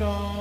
have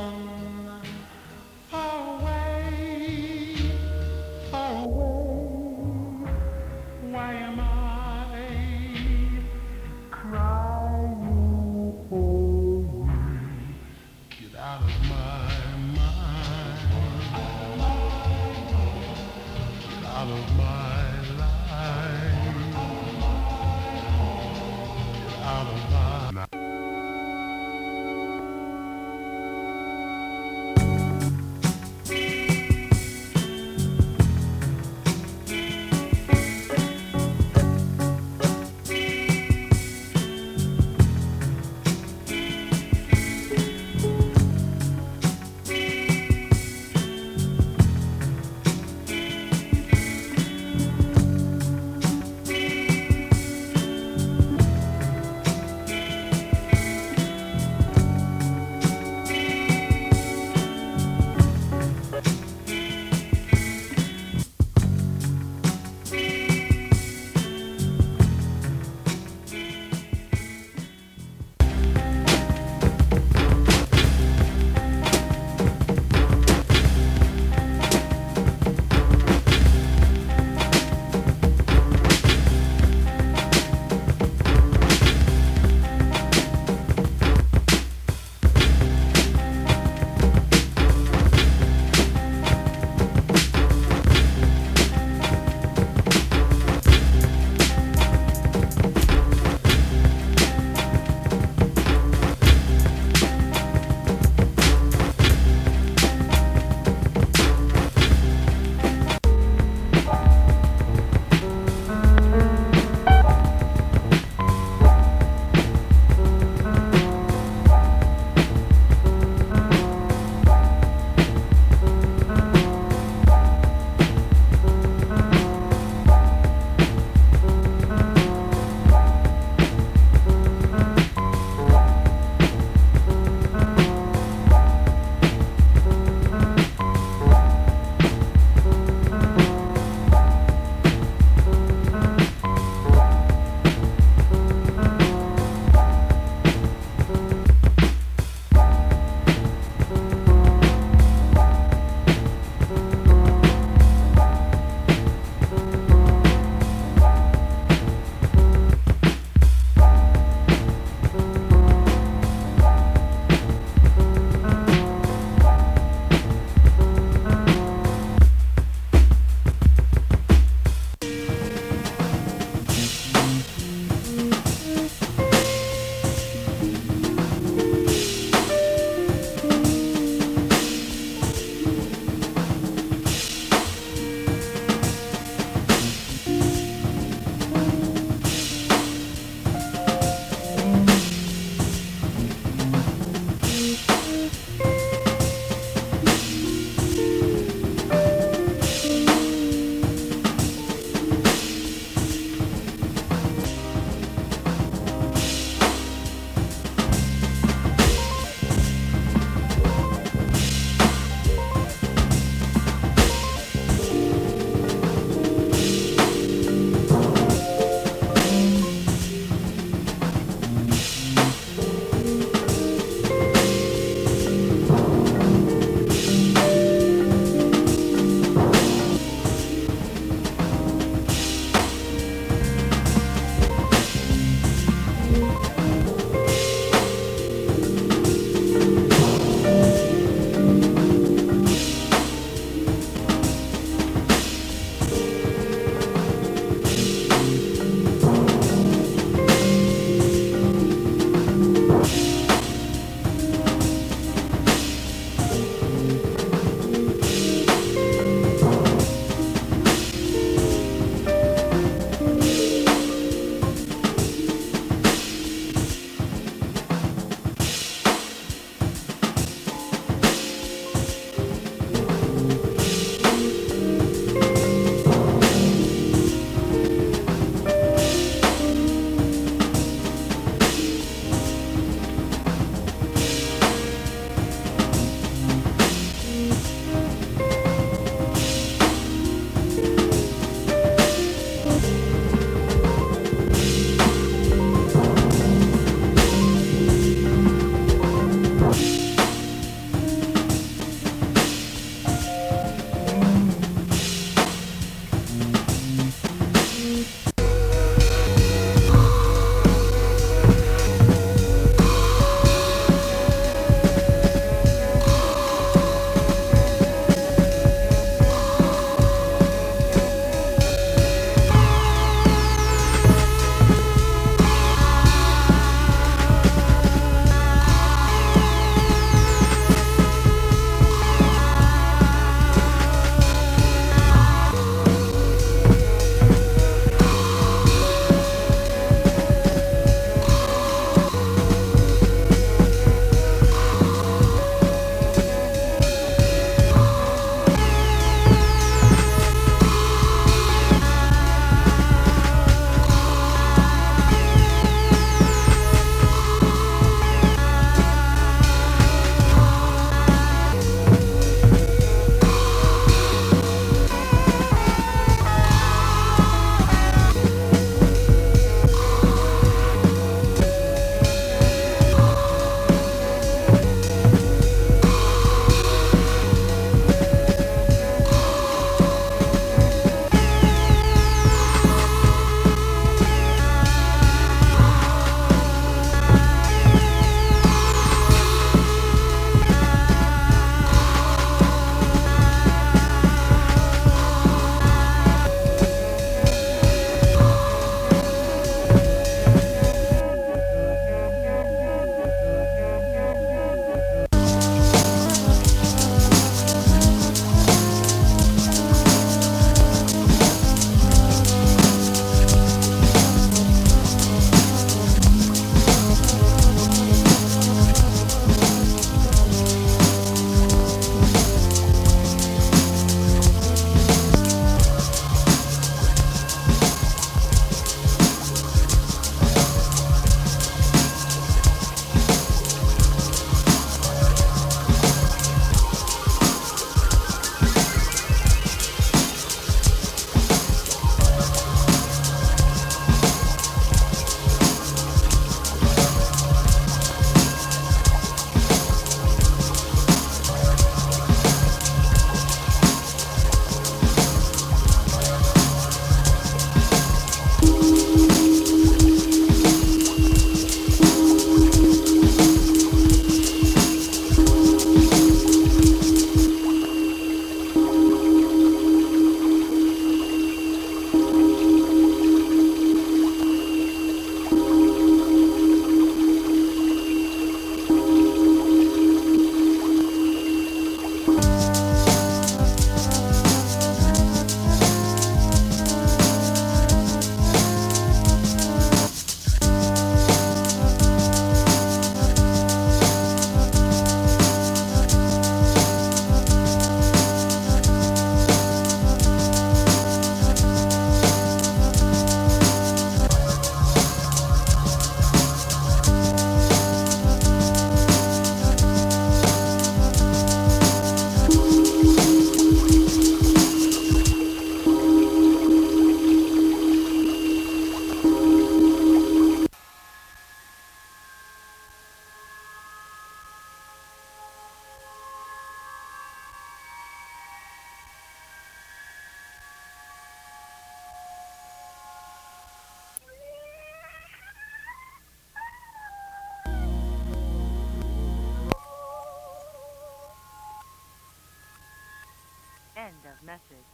End of message.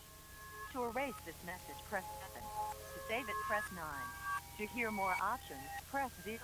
To erase this message, press 7. To save it, press 9. To hear more options, press 0.